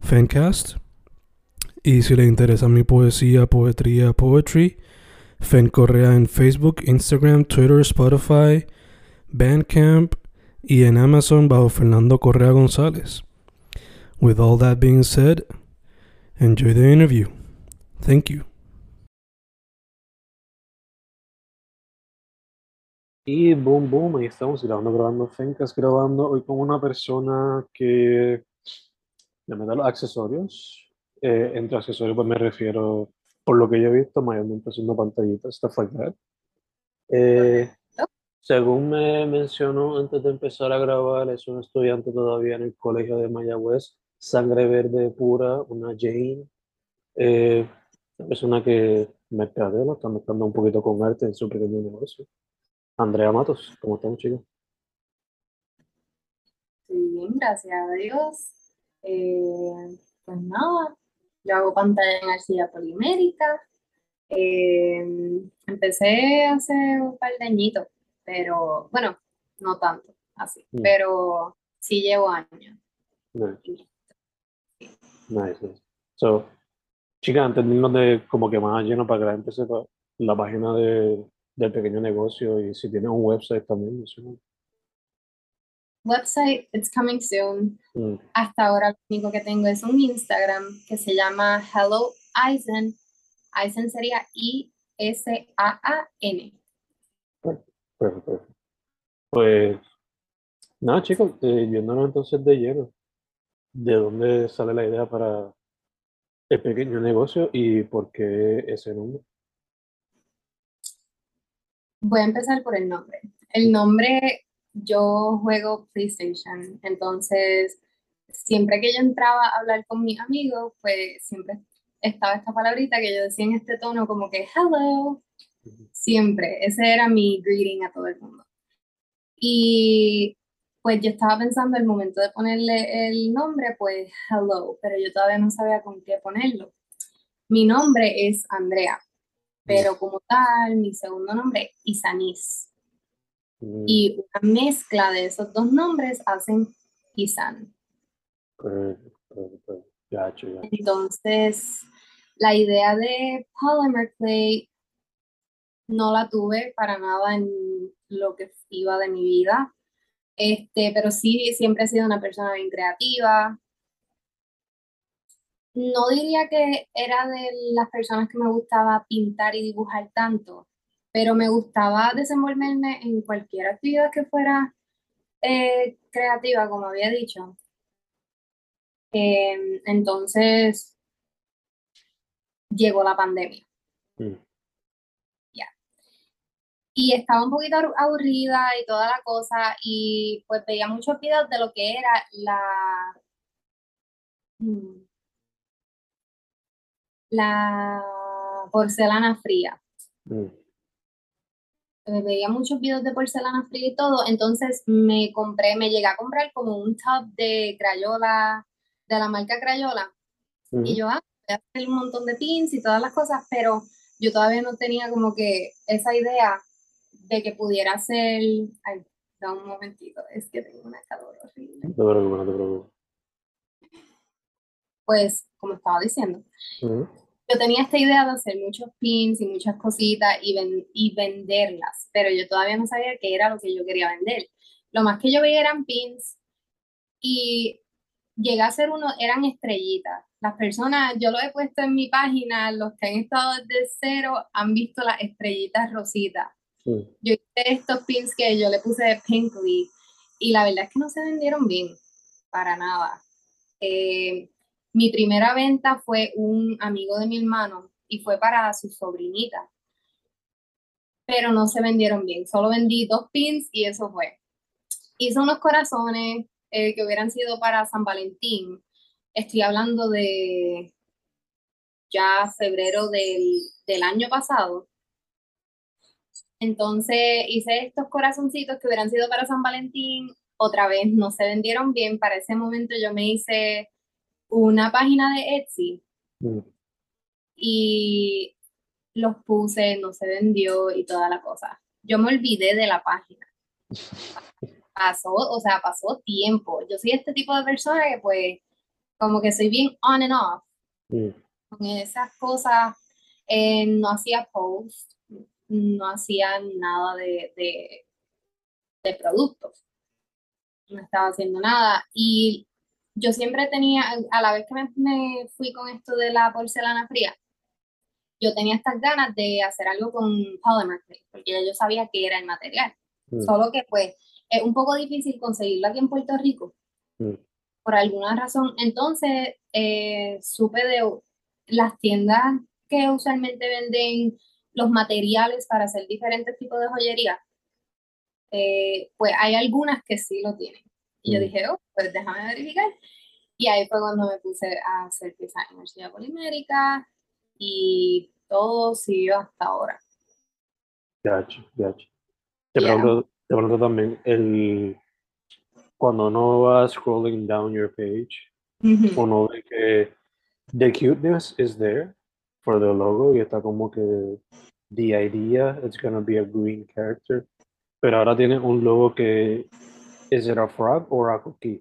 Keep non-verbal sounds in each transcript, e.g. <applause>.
Fancast. Y si le interesa mi poesía, poetría, poetry, Fen Correa en Facebook, Instagram, Twitter, Spotify, Bandcamp y en Amazon bajo Fernando Correa González. With all that being said, enjoy the interview. Thank you. Y boom, boom, ahí estamos grabando, grabando Fencas, grabando hoy con una persona que le da los accesorios. Eh, entre accesorios, pues me refiero, por lo que yo he visto, mayormente haciendo pantallitas, stuff like that. Eh, según me mencionó antes de empezar a grabar, es un estudiante todavía en el colegio de Mayagüez, sangre verde pura, una Jane. Eh, una persona que mercadeo, está mezclando un poquito con arte en su pequeño negocio. Andrea Matos, ¿cómo estamos, chicos? Sí, bien, gracias a Dios. Eh, pues nada, yo hago pantalla en arcilla polimérica. Eh, empecé hace un par de añitos, pero bueno, no tanto, así, Mm. pero sí llevo años. Nice. Nice, nice. So, chicas, antes de irnos de como que más lleno para que la gente sepa la página de, del pequeño negocio y si tienes un website también. menciono. Website, it's coming soon. Mm, Hasta ahora lo único que tengo es un Instagram que se llama Hello Eisen. Eisen sería I-S-A-A-N. perfecto, perfecto. Pues, nada, chicos, eh, yéndonos entonces de lleno, ¿de dónde sale la idea para el pequeño negocio y por qué ese nombre? Voy a empezar por el nombre. El nombre, yo juego PlayStation, entonces siempre que yo entraba a hablar con mis amigos, pues siempre estaba esta palabrita que yo decía en este tono como que hello, siempre, ese era mi greeting a todo el mundo. Y pues yo estaba pensando el momento de ponerle el nombre, pues hello, pero yo todavía no sabía con qué ponerlo. Mi nombre es Andrea, pero como tal, mi segundo nombre es Isanis. Mm, Y una mezcla de esos dos nombres hacen Isan. Entonces, la idea de Polymer Clay no la tuve para nada en lo que iba de mi vida. Este, pero sí, siempre he sido una persona bien creativa. No diría que era de las personas que me gustaba pintar y dibujar tanto, pero me gustaba desenvolverme en cualquier actividad que fuera eh, creativa, como había dicho. Em, entonces, llegó la pandemia Mm, y estaba un poquito abu- aburrida y toda la cosa y pues veía muchos videos de lo que era la mm, la porcelana fría. mm, Veía muchos videos de porcelana fría y todo, entonces me compré, me llegué a comprar como un tub de Crayola, de la marca Crayola, y mm. yo, ah, voy a hacer un montón de pins y todas las cosas, pero yo todavía no tenía como que esa idea de que pudiera hacer, ay, da un momentito, es que tengo una calor horrible. No te preocupes, no te preocupes. Pues, como estaba diciendo, Mm, yo tenía esta idea de hacer muchos pins y muchas cositas y, ven- y venderlas, pero yo todavía no sabía qué era lo que yo quería vender. Lo más que yo veía eran pins y llega a ser uno, eran estrellitas. Las personas, yo lo he puesto en mi página, los que han estado desde cero han visto las estrellitas rositas. Yo hice estos pins que yo le puse de Pinkly y la verdad es que no se vendieron bien, para nada. Eh, mi primera venta fue un amigo de mi hermano y fue para su sobrinita, pero no se vendieron bien. Solo vendí dos pins y eso fue. Hice unos corazones eh, que hubieran sido para San Valentín. Estoy hablando de ya febrero del, del año pasado. Entonces hice estos corazoncitos que hubieran sido para San Valentín. Otra vez no se vendieron bien. Para ese momento yo me hice una página de Etsy mm. y los puse, no se vendió y toda la cosa. Yo me olvidé de la página. <laughs> Pasó, o sea, pasó tiempo. Yo soy este tipo de persona que pues como que soy bien on and off. Mm. Con esas cosas, eh, no hacía post, no hacía nada de, de, de productos. No estaba haciendo nada. Y yo siempre tenía, a la vez que me, fui con esto de la porcelana fría, yo tenía estas ganas de hacer algo con polymer clay, porque ya yo sabía que era el material. Mm. Solo que pues es un poco difícil conseguirlo aquí en Puerto Rico, mm. por alguna razón. Entonces, eh, supe de las tiendas que usualmente venden los materiales para hacer diferentes tipos de joyería, eh, pues hay algunas que sí lo tienen. Y yo mm. dije, oh, pues déjame verificar. Y ahí fue cuando me puse a hacer pieza en energía polimérica y todo siguió hasta ahora. Gacho, gacho. Te, pregunto, te pregunto también, el, cuando uno va scrolling down your page, uno ve que the cuteness is there for the logo y está como que the idea it's gonna be a green character, pero ahora tiene un logo que Is it a frog or a cookie?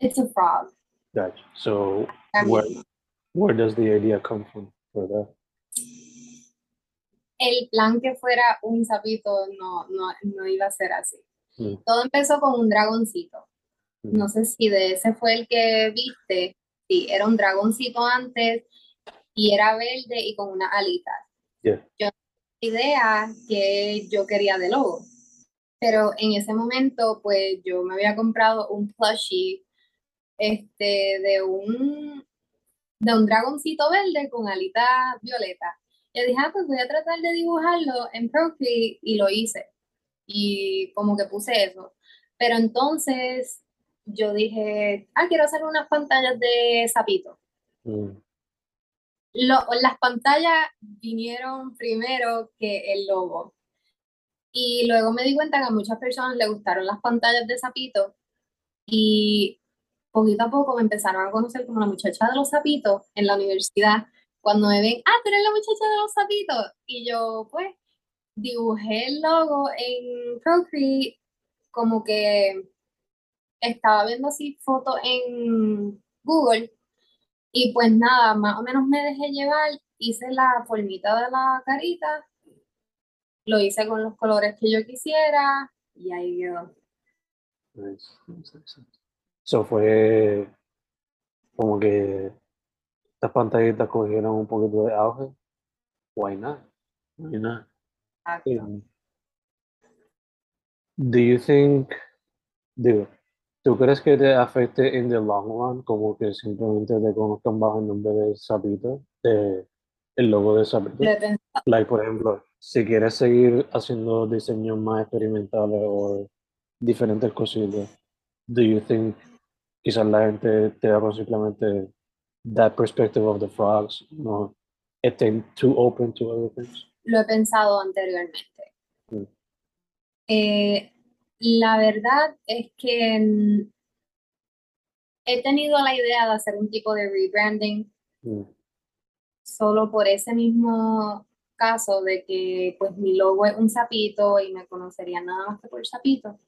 It's a frog. Gotcha. So where, where does the idea come from for that? El plan que fuera un sapito no, no, no iba a ser así. Mm. Todo empezó con un dragoncito. Mm. No sé si de ese fue el que viste. Sí, era un dragoncito antes y era verde y con una alita. Yeah. Yo idea que yo quería de logo. Pero en ese momento, pues yo me había comprado un plushie este, de un de un dragoncito verde con alitas violeta. Y dije, ah, pues voy a tratar de dibujarlo en Procreate y lo hice. Y como que puse eso. Pero entonces yo dije, ah, quiero hacer unas pantallas de sapito. Mm. las pantallas vinieron primero que el logo. Y luego me di cuenta que a muchas personas les gustaron las pantallas de Zapito y poquito a poco me empezaron a conocer como la muchacha de los zapitos en la universidad. Cuando me ven, ah, tú eres la muchacha de los zapitos. Y yo, pues, dibujé el logo en Procreate, como que estaba viendo así fotos en Google. Y pues nada, más o menos me dejé llevar, hice la formita de la carita lo hice con los colores que yo quisiera y ahí quedó. Eso fue como que estas pantallitas cogieron un poquito de auge. Why not? Why not? Um, do you think, digo, ¿tú crees que te afecte en the long run como que simplemente te conozcan bajo el nombre de Sapito, de, el logo de Sapito? Like, por ejemplo, si quieres seguir haciendo diseños más experimentales o diferentes cositas, do you think quizás la gente te haga simplemente that perspective of the frogs, no estén too open to other things? Lo he pensado anteriormente. Mm. Eh, la verdad es que he tenido la idea de hacer un tipo de rebranding mm. solo por ese mismo caso de que pues mi logo es un sapito y me conocerían nada más que por el sapito.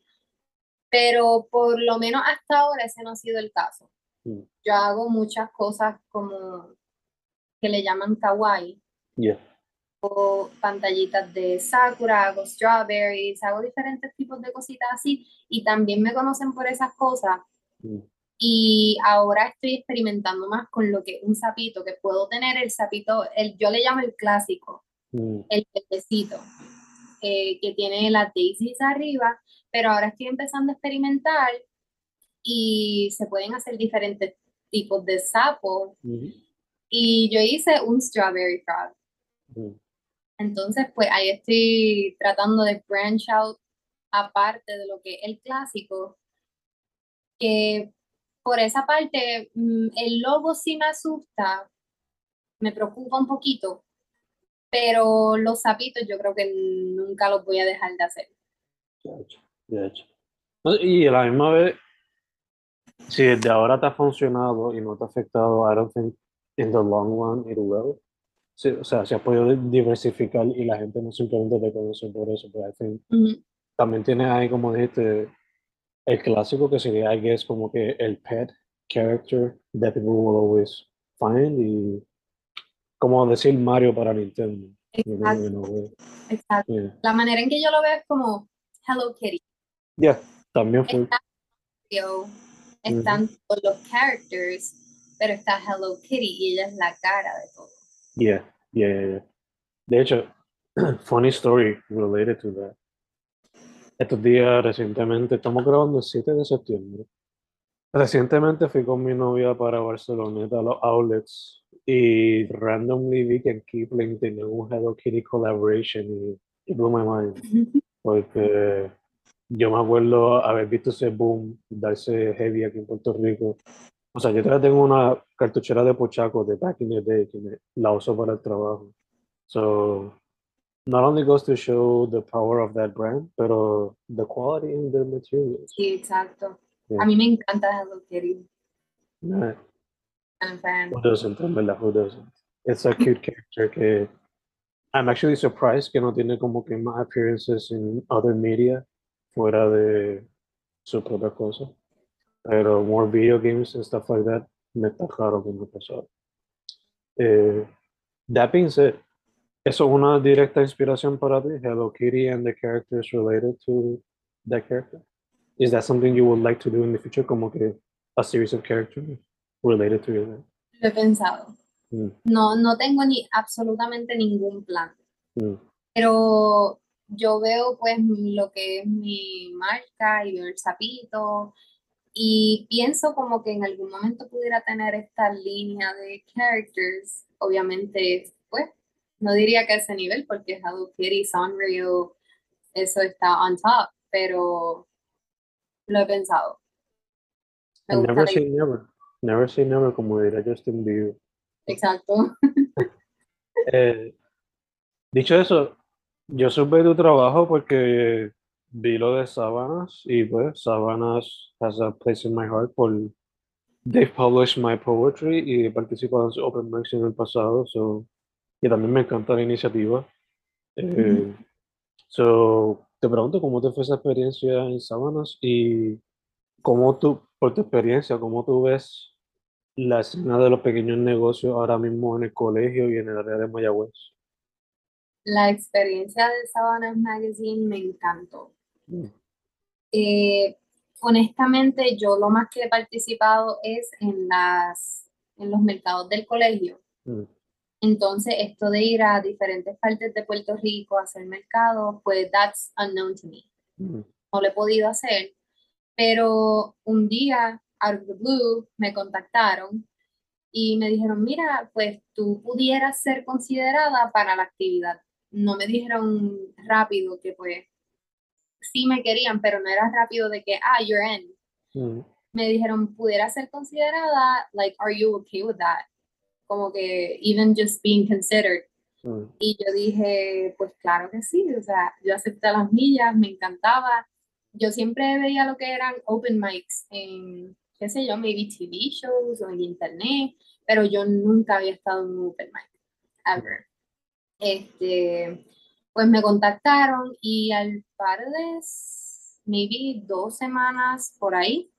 Pero por lo menos hasta ahora ese no ha sido el caso. Mm. Yo hago muchas cosas como que le llaman kawaii. O pantallitas de sakura, hago strawberries, hago diferentes tipos de cositas así y también me conocen por esas cosas. Mm. Y ahora estoy experimentando más con lo que un sapito, que puedo tener el sapito, el, yo le llamo el clásico, Mm, el pececito, eh, que tiene las daisies arriba, pero ahora estoy empezando a experimentar y se pueden hacer diferentes tipos de sapos. ujú, Y yo hice un strawberry frog. ujú. Entonces, pues ahí estoy tratando de branch out aparte de lo que es el clásico, que por esa parte mm, el logo sí me asusta, me preocupa un poquito, pero los sapitos yo creo que nunca los voy a dejar de hacer. De hecho, de hecho. Y a la misma vez, si desde ahora te ha funcionado y no te ha afectado, I don't think in the long run it will. Sí, o sea, se ha podido diversificar y la gente no simplemente te conoce por eso, pero I think también tienes ahí, como dijiste, el clásico que sería, I guess, como que el pet character that people will always find y como decir Mario para Nintendo. You know, Exacto. Yeah. La manera en que yo lo veo es como Hello Kitty. Yeah, también fue. Está están todos los characters, pero está Hello Kitty y ella es la cara de todo. Yeah, yeah, yeah, yeah. De hecho, <clears throat> funny story related to that. Estos días recientemente, estamos grabando el 7 de septiembre. Recientemente fui con mi novia para Barceloneta a los outlets y randomly vi que en Kipling tenía un Hello Kitty collaboration y it blew my mind. Porque yo me acuerdo haber visto ese boom, darse heavy aquí en Puerto Rico. O sea, yo todavía tengo una cartuchera de Pochaco de back in the day que me- la uso para el trabajo. So, not only goes to show the power of that brand, pero the quality in the materials. Sí, exacto. Yeah. A mí me encanta Hello Kitty. Yeah. Fan. Who doesn't, verdad, who doesn't? It's a cute character que I'm actually surprised que no tiene como que más appearances in other media fuera de su propia cosa. Pero more video games and stuff like that me está raro que. Eh, that being said, ¿eso es una directa inspiración para ti? Hello Kitty and the characters related to that character? Is that something you would like to do in the future? Como que a series of characters related to life? Lo he pensado. Mm. No, no tengo ni absolutamente ningún plan. Mm. Pero yo veo pues lo que es mi marca y veo el sapito y pienso como que en algún momento pudiera tener esta línea de characters. Obviamente, pues, no diría que a ese nivel porque Hello Kitty, Sanrio, eso está on top, pero lo he pensado. Me And gusta never la say never. Never say never, como diría Justin Bieber. Exacto. Eh, dicho eso, yo supe tu trabajo porque vi lo de Sábanas y pues Sábanas has a place in my heart por they've published my poetry y he participado en su open mics en el pasado, so y también me encanta la iniciativa. Eh, so, te pregunto cómo te fue esa experiencia en Sábanas y cómo tú, por tu experiencia, cómo tú ves la escena de los pequeños negocios ahora mismo en el colegio y en el área de Mayagüez. La experiencia de Sabanas Magazine me encantó. Mm. Eh, honestamente, yo lo más que he participado es en las, en los mercados del colegio. Mm. Entonces, esto de ir a diferentes partes de Puerto Rico a hacer mercado, pues that's unknown to me. Mm. No lo he podido hacer, pero un día, out of the blue, me contactaron y me dijeron, mira, pues tú pudieras ser considerada para la actividad. No me dijeron rápido que pues sí me querían, pero no era rápido de que, ah, you're in. Mm. Me dijeron, pudiera ser considerada, like, are you okay with that? Como que, even just being considered. Mm. Y yo dije, pues claro que sí, o sea, yo acepté las millas, me encantaba. Yo siempre veía lo que eran open mics en, qué sé yo, maybe TV shows o en internet, pero yo nunca había estado en un open mic, ever. Este, pues me contactaron y al par de, maybe dos semanas por ahí,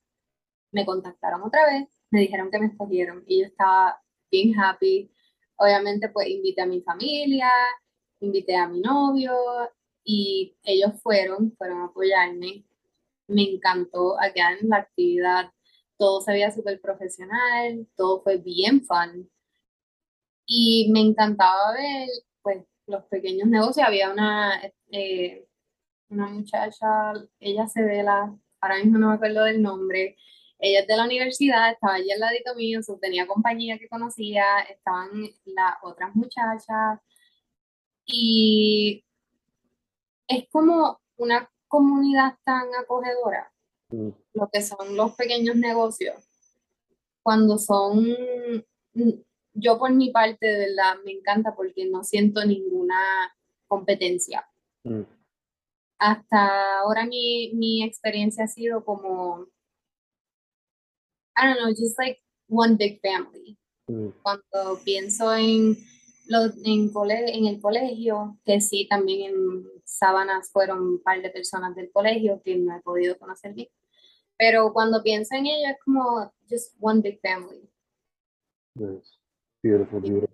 me contactaron otra vez, me dijeron que me escogieron y yo estaba bien happy. Obviamente, pues invité a mi familia, invité a mi novio y ellos fueron, fueron a apoyarme. Me encantó, again, la actividad. todo se veía súper profesional, todo fue bien fun. Y me encantaba ver, pues, los pequeños negocios. Había una, eh, una muchacha, ella se ve la, ahora mismo no me acuerdo del nombre, ella es de la universidad, estaba allí al ladito mío, tenía compañía que conocía, estaban las otras muchachas, y es como una comunidad tan acogedora, Mm. lo que son los pequeños negocios, cuando son, mm, yo por mi parte, de verdad, me encanta porque no siento ninguna competencia. Mm. Hasta ahora mi, mi experiencia ha sido como, I don't know, just like one big family. Mm. Cuando pienso en, lo, en, cole, en el colegio, que sí, también en Sábanas fueron un par de personas del colegio que no he podido conocer bien. Pero cuando pienso en ello es como just one big family. Nice. Beautiful, beautiful.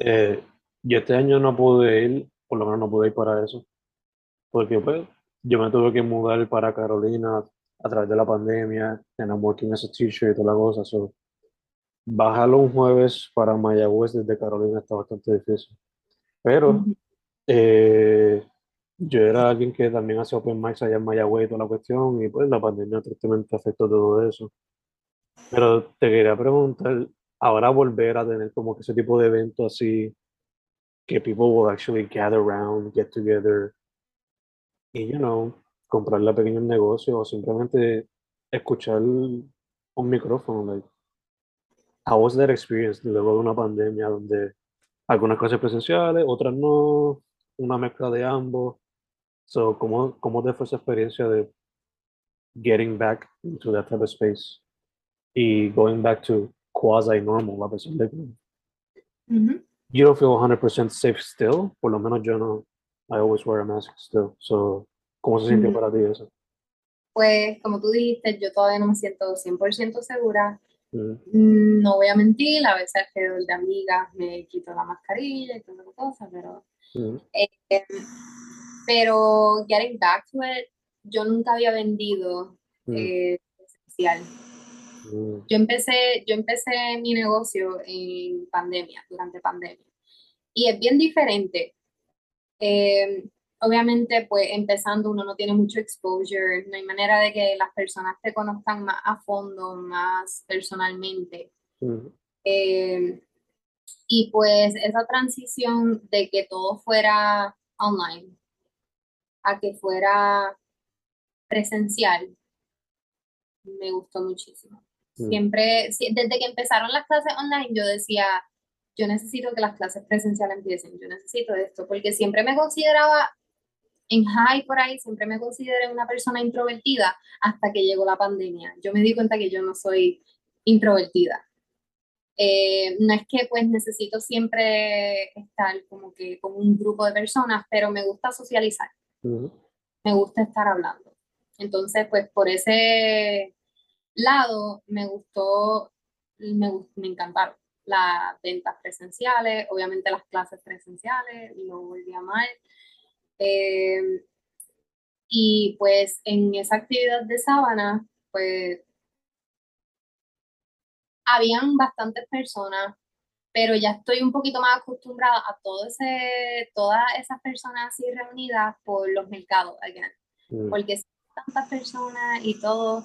Eh, yo este año no pude ir, por lo menos no pude ir para eso, porque pues yo me tuve que mudar para Carolina a través de la pandemia, and I'm working as a teacher y toda la cosa, so bajarlo un jueves para Mayagüez desde Carolina está bastante difícil. Pero Ujú. eh, yo era alguien que también hacía open mics allá en Mayagüez y toda la cuestión, y pues la pandemia tristemente afectó todo eso. Pero te quería preguntar, ahora volver a tener como que ese tipo de evento así, que people will actually gather around, get together, y, you know, comprarle a pequeños negocios o simplemente escuchar un micrófono, like, how was that experience luego de una pandemia donde algunas cosas presenciales, otras no, una mezcla de ambos? So, ¿cómo, cómo te fue esa experiencia de getting back into that type of space y going back to quasi normal, a pesar de que you don't feel 100% safe still, por lo menos yo no, I always wear a mask still. So, ¿cómo se sintió Ujú. para ti eso? Pues como tú dijiste, yo todavía no me siento 100% segura. Mm, No voy a mentir, a veces alrededor de amigas me quito la mascarilla y todas esas cosas, pero, mm, eh, pero getting back to it, yo nunca había vendido mm, eh, presencial. mm, Yo empecé, yo empecé mi negocio en pandemia, durante pandemia, y es bien diferente. Eh, obviamente, pues empezando uno no tiene mucho exposure, no hay manera de que las personas te conozcan más a fondo, más personalmente. Eh, y pues esa transición de que todo fuera online a que fuera presencial, me gustó muchísimo. Siempre, si- desde que empezaron las clases online, yo decía, yo necesito que las clases presenciales empiecen, yo necesito esto, porque siempre me consideraba en high por ahí, siempre me consideré una persona introvertida hasta que llegó la pandemia. Yo me di cuenta que yo no soy introvertida. Eh, no es que pues necesito siempre estar como que con un grupo de personas, pero me gusta socializar, mm, me gusta estar hablando. Entonces, pues por ese lado me gustó, me, me encantaron las ventas presenciales, obviamente las clases presenciales, lo volví a amar. Eh, y pues en esa actividad de sábana, pues habían bastantes personas, pero ya estoy un poquito más acostumbrada a todo ese, todas esas personas así reunidas por los mercados, again, mm, porque tantas personas y todo,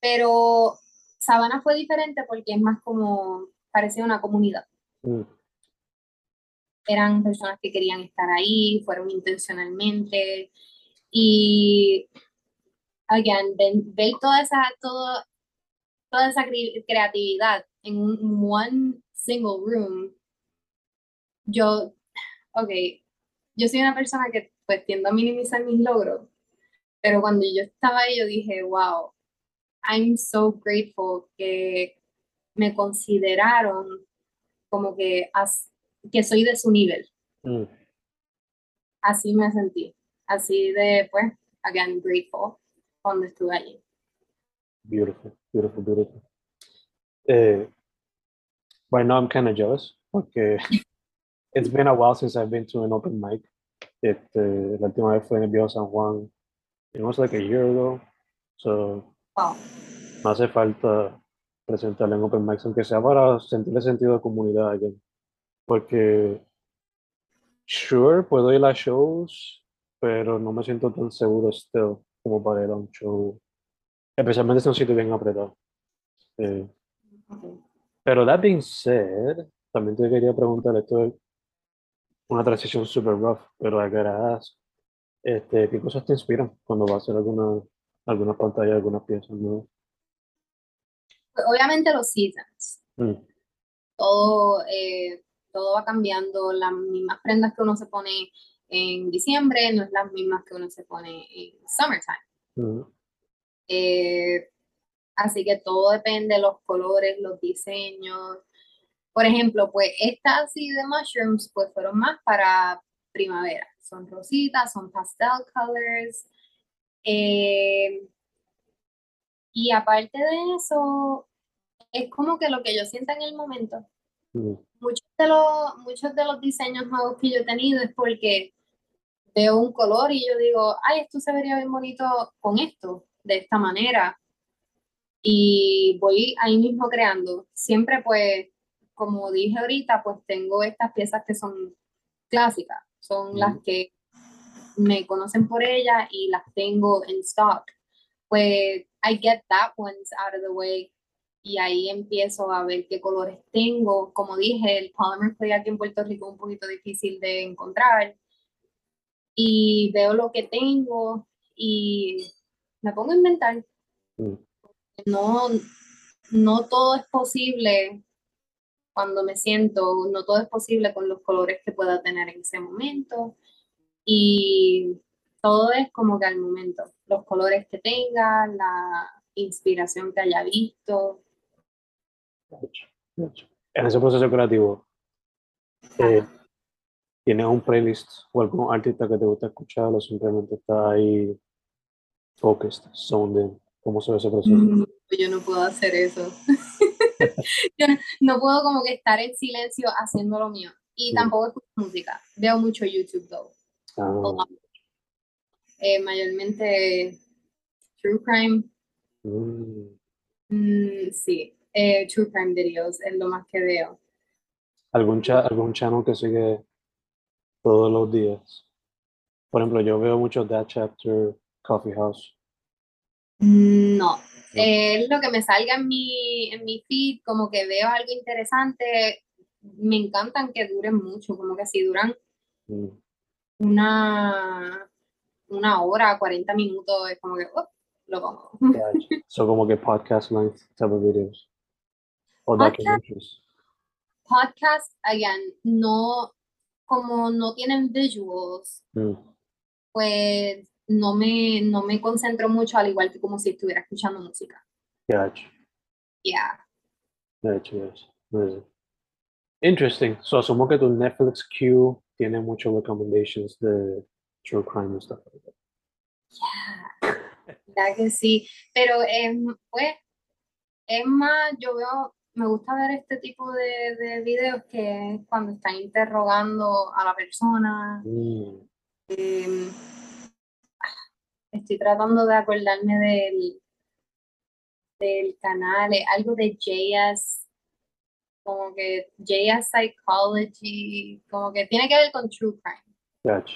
pero Sabana fue diferente porque es más como, parecía una comunidad. mm, Eran personas que querían estar ahí, fueron intencionalmente. Y, again, ver toda esa, todo, toda esa cre- creatividad en one single room, yo, ok, yo soy una persona que pues tiendo a minimizar mis logros, pero cuando yo estaba ahí yo dije, wow, I'm so grateful que me consideraron como que, que soy de su nivel, mm. así me sentí, así de, pues, again, grateful cuando estuve allí. Beautiful, beautiful, beautiful. Eh, right now I'm kind of jealous porque <laughs> it's been a while since I've been to an open mic. Este, la última vez fue en el Viejo San Juan. It was like a year ago. So, Wow. me hace falta presentarla en Open Mics, aunque sea para sentir el sentido de comunidad again. Porque, sure, puedo ir a shows, pero no me siento tan seguro still como para ir a un show, especialmente si un sitio bien apretado. Eh, pero that being said, también te quería preguntar, esto es una transición super rough, pero I gotta ask, este, ¿qué cosas te inspiran cuando vas a hacer alguna, alguna pantalla, algunas piezas nuevas? Pues, obviamente los seasons. Mm, Todo, eh, todo va cambiando. Las mismas prendas que uno se pone en diciembre no es las mismas que uno se pone en summertime. mm, Eh, así que todo depende de los colores, los diseños. Por ejemplo, pues estas así de mushrooms, pues fueron más para primavera. Son rositas, son pastel colors. Eh, y aparte de eso, es como que lo que yo siento en el momento. Mm, Muchos de los, muchos de los diseños nuevos que yo he tenido es porque veo un color y yo digo, ay, esto se vería bien bonito con esto, de esta manera. Y voy ahí mismo creando. Siempre pues, como dije ahorita, pues tengo estas piezas que son clásicas, son las que me conocen por ellas y las tengo en stock. Pues I get that ones out of the way y ahí empiezo a ver qué colores tengo. Como dije, el polymer clay aquí en Puerto Rico es un poquito difícil de encontrar. Y veo lo que tengo y me pongo a inventar. mm. No, no todo es posible cuando me siento, no todo es posible con los colores que pueda tener en ese momento. Y todo es como que al momento, los colores que tenga, la inspiración que haya visto. En ese proceso creativo, eh. ¿tienes un playlist o algún artista que te gusta escuchar o simplemente está ahí focused, zoned in? ¿Cómo se ve ese proceso? No, yo no puedo hacer eso. <laughs> Yo no, no puedo como que estar en silencio haciendo lo mío. Y Mm. tampoco escucho música. Veo mucho YouTube, though. Ah, Eh, mayormente True Crime. mm. Mm, sí, eh, True Crime videos es lo más que veo. ¿Algún, cha- algún channel que sigue todos los días? Por ejemplo, yo veo mucho That Chapter, Coffee House. No, eh, es lo que me salga en mi, en mi feed, como que veo algo interesante. Me encantan que duren mucho, como que si duran Mm, una, una hora, 40 minutos, es como que oh, lo pongo. gotcha. <laughs> So como que podcast length type of videos. O Podcast. documentaries. Podcast, again, no, como no tienen visuals, Mm, pues no me, no me concentro mucho, al igual que como si estuviera escuchando música. gotcha. Yeah. Gotcha, gotcha. Interesting. So asumo que tu Netflix queue tiene muchos recommendations de true crime and stuff like that. Ya <laughs> que sí, pero em, pues es más, yo veo, me gusta ver este tipo de, de videos que es cuando están interrogando a la persona. Mm, em, estoy tratando de acordarme del, del canal, es algo de JS, como que JS Psychology, como que tiene que ver con True Crime. gotcha.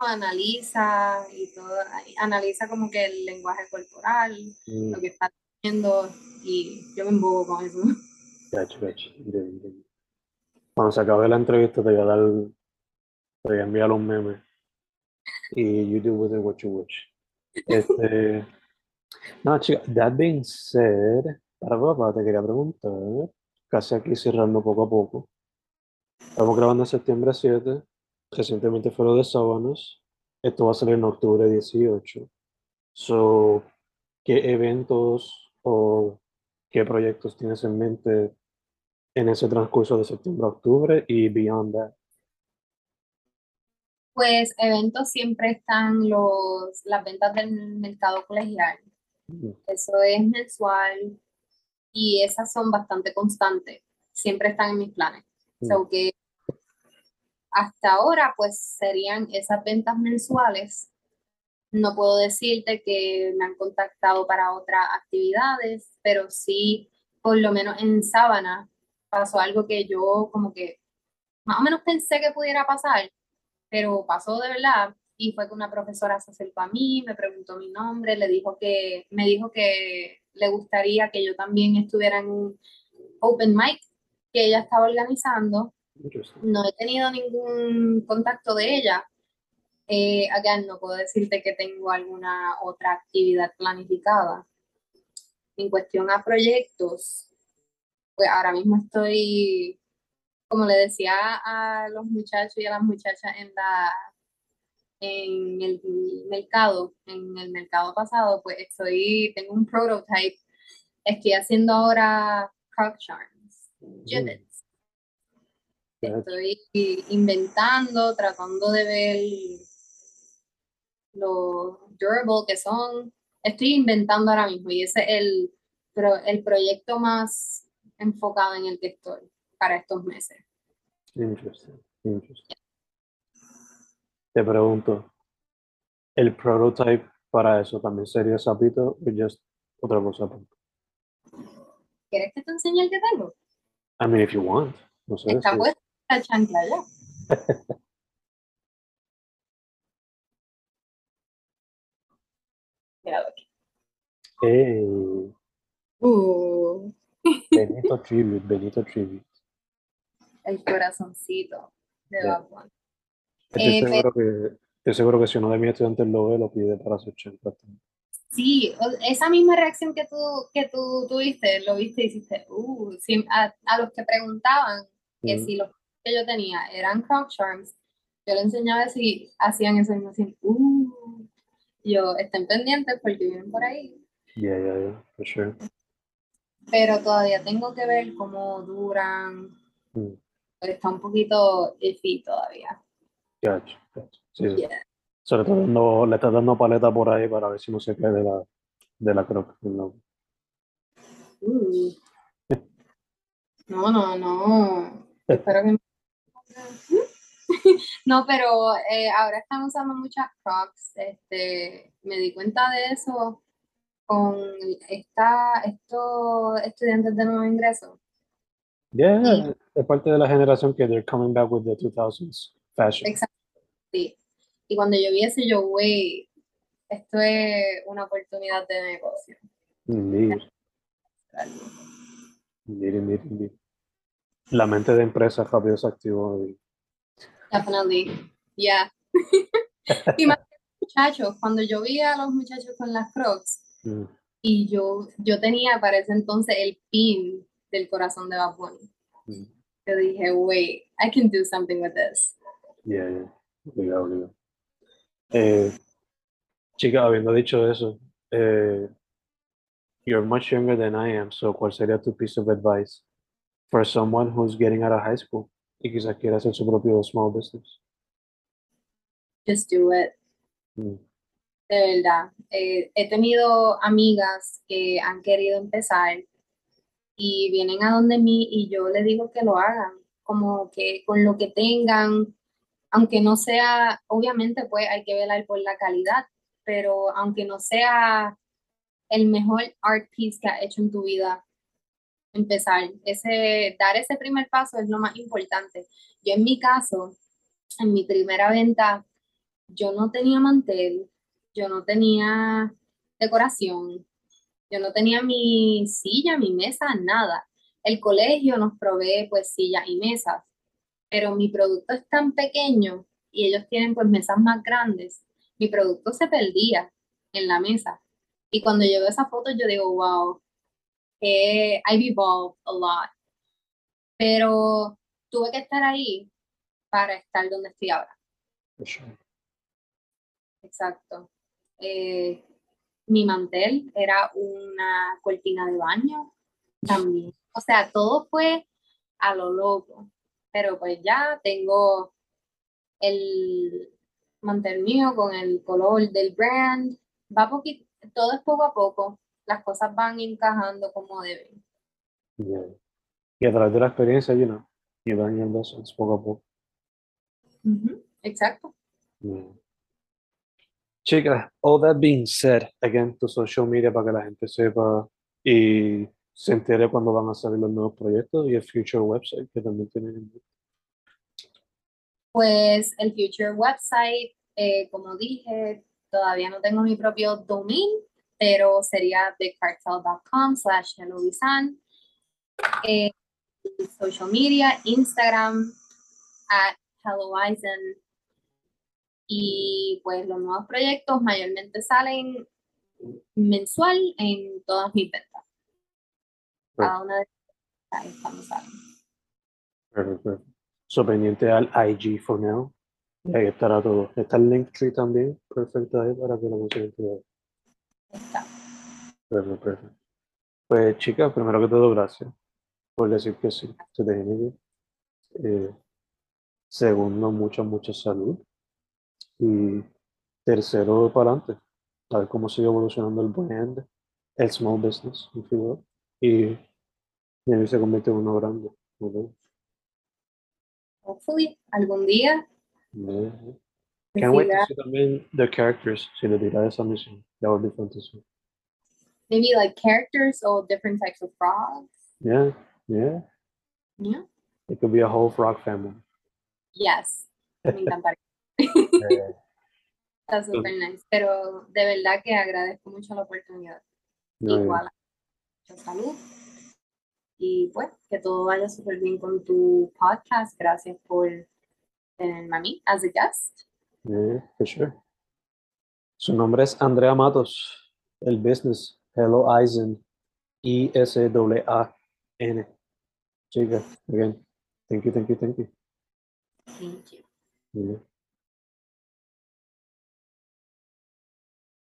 Analiza y todo, analiza como que el lenguaje corporal, Mm, lo que está haciendo y yo me embobo con eso. Cuando se acabe la entrevista te voy a dar, te voy a enviar un meme y you do with it what you wish. Este, <laughs> no, chica, that being said, para papá te quería preguntar, casi aquí cerrando poco a poco. Estamos grabando en septiembre 7, recientemente fue lo de Sábanas, esto va a salir en octubre 18. So, ¿qué eventos o qué proyectos tienes en mente en ese transcurso de septiembre a octubre y beyond that? Pues eventos siempre están los, las ventas del mercado colegial. Mm, Eso es mensual y esas son bastante constantes. Siempre están en mis planes. So que hasta ahora, pues serían esas ventas mensuales No puedo decirte que me han contactado para otras actividades, pero sí, por lo menos en Sábana, pasó algo que yo como que más o menos pensé que pudiera pasar, pero pasó de verdad y fue que una profesora se acercó a mí, me preguntó mi nombre, le dijo que, me dijo que le gustaría que yo también estuviera en un open mic que ella estaba organizando. No he tenido ningún contacto de ella. Eh, again, no puedo decirte que tengo alguna otra actividad planificada. En cuestión a proyectos, pues ahora mismo estoy, como le decía a los muchachos y a las muchachas en la en el mercado, en el mercado pasado, pues estoy, tengo un prototype, estoy haciendo ahora croc charms, gibbets. Estoy inventando, tratando de ver lo durable que son. Estoy inventando ahora mismo y ese es el, el proyecto más enfocado en el que estoy para estos meses. Interesting, interesting. Te pregunto, ¿el prototype para eso también sería sapito o just otra cosa? ¿Quieres que te enseñe el que tengo? I mean, if you want. No sé. Está puesta la chancla ya. <laughs> Míralo aquí. Hey. Uh. Benito Tribute, Benito Tribute. El corazoncito de Yeah. Bunny. Estoy, Eh, seguro que, estoy seguro que si uno de mis estudiantes lo ve, lo pide para su 80. Sí, esa misma reacción que tú, que tú tuviste, lo viste y hiciste, uh, sí, a, a los que preguntaban que Mm. si los que yo tenía eran Croc Charms, yo le enseñaba si hacían eso mismo, así, uh, yo, estén pendientes porque vienen por ahí, Yeah, yeah, yeah, for sure. pero todavía tengo que ver cómo duran, Mm. está un poquito iffy todavía. Gotcha, gotcha. Sí. Sobre todo no, le estás dando paleta por ahí para ver si no se cae de la, de la croc. No. Uh. <laughs> No, no, no. Espero que No, <laughs> pero eh, ahora están usando muchas Crocs. Este, me di cuenta de eso con esta, estos estudiantes de nuevo ingreso. Yeah, Sí. es parte de la generación que they're coming back with the 2000s fashion. Exacto. sí. Y cuando yo vi eso, yo, güey, esto es una oportunidad de negocio. Indeed. La mente de empresa rápido se activó. y- Definitely. Yeah. <laughs> y más que muchachos, cuando yo vi a los muchachos con las Crocs, Mm, y yo, yo tenía para ese entonces el pin del corazón de Bad Bunny. mm. Yo dije, wait, I can do something with this. Yeah, yeah. Obligado, obligado. Eh, chica, habiendo dicho eso, eh, you're much younger than I am, so ¿cuál sería tu piece of advice for someone who's getting out of high school y quizás quiere hacer su propio small business? Just do it. Mm, De verdad. Eh, he tenido amigas que han querido empezar y vienen a donde mí y yo les digo que lo hagan, como que con lo que tengan, aunque no sea, obviamente pues hay que velar por la calidad, pero aunque no sea el mejor art piece que has hecho en tu vida, empezar, ese, dar ese primer paso es lo más importante. Yo en mi caso, en mi primera venta, yo no tenía mantel, yo no tenía decoración, yo no tenía mi silla, mi mesa, nada. El colegio nos provee pues sillas y mesas, pero mi producto es tan pequeño y ellos tienen pues mesas más grandes. Mi producto se perdía en la mesa. Y cuando yo veo esa foto yo digo, wow, eh, I've evolved a lot. Pero tuve que estar ahí para estar donde estoy ahora. sure. Exacto. Eh, mi mantel era una cortina de baño también. O sea, todo fue a lo loco. Pero pues ya tengo el mantel mío con el color del brand. Va poquito, todo es poco a poco. Las cosas van encajando como deben. Y a través de la experiencia, you know, you learn your lessons poco a poco. Ujú, Exacto. Chicas, all that being said, again, tu social media para que la gente sepa y se entere cuando van a salir los nuevos proyectos y el future website que también tienen. Pues el Future website, eh, como dije, todavía no tengo mi propio domain, pero sería thecartel.com slash hellovisan. Eh, social media, Instagram, at helloisen. Y pues los nuevos proyectos mayormente salen mensual en todas mis ventas. Cada una de ellas cuando salen. Perfect, perfect. So pendiente al IG for now. Ahí estará todo. Está el Linktree también, perfecto ahí para que lo consigan. Está. Perfecto, perfecto. Pues chicas, primero que todo, gracias por decir que sí, se te. Eh, segundo, mucha, mucha salud. Y tercero, para adelante. A ver cómo sigue evolucionando el brand, el small business, you will. Y, y se convierte en uno grande. Vemos. Hopefully, algún día. Can't wait to see también the characters, si le dirá esa misión. That would be fun to see. maybe like characters or different types of frogs. Yeah, yeah. Yeah. It could be a whole frog family. Yes. Me encantaría. <laughs> Eh, Está super nice. Pero de verdad que agradezco mucho la oportunidad. no, Igual. Mucha salud. Y pues, que todo vaya súper bien con tu podcast. Gracias por tenerme a mí as a guest. Yeah, for sure. Su nombre es Andrea Matos. El business, Hello Eisen. I-S-A-A-N. Chica, again, thank you, thank you, thank you. Thank you. Yeah.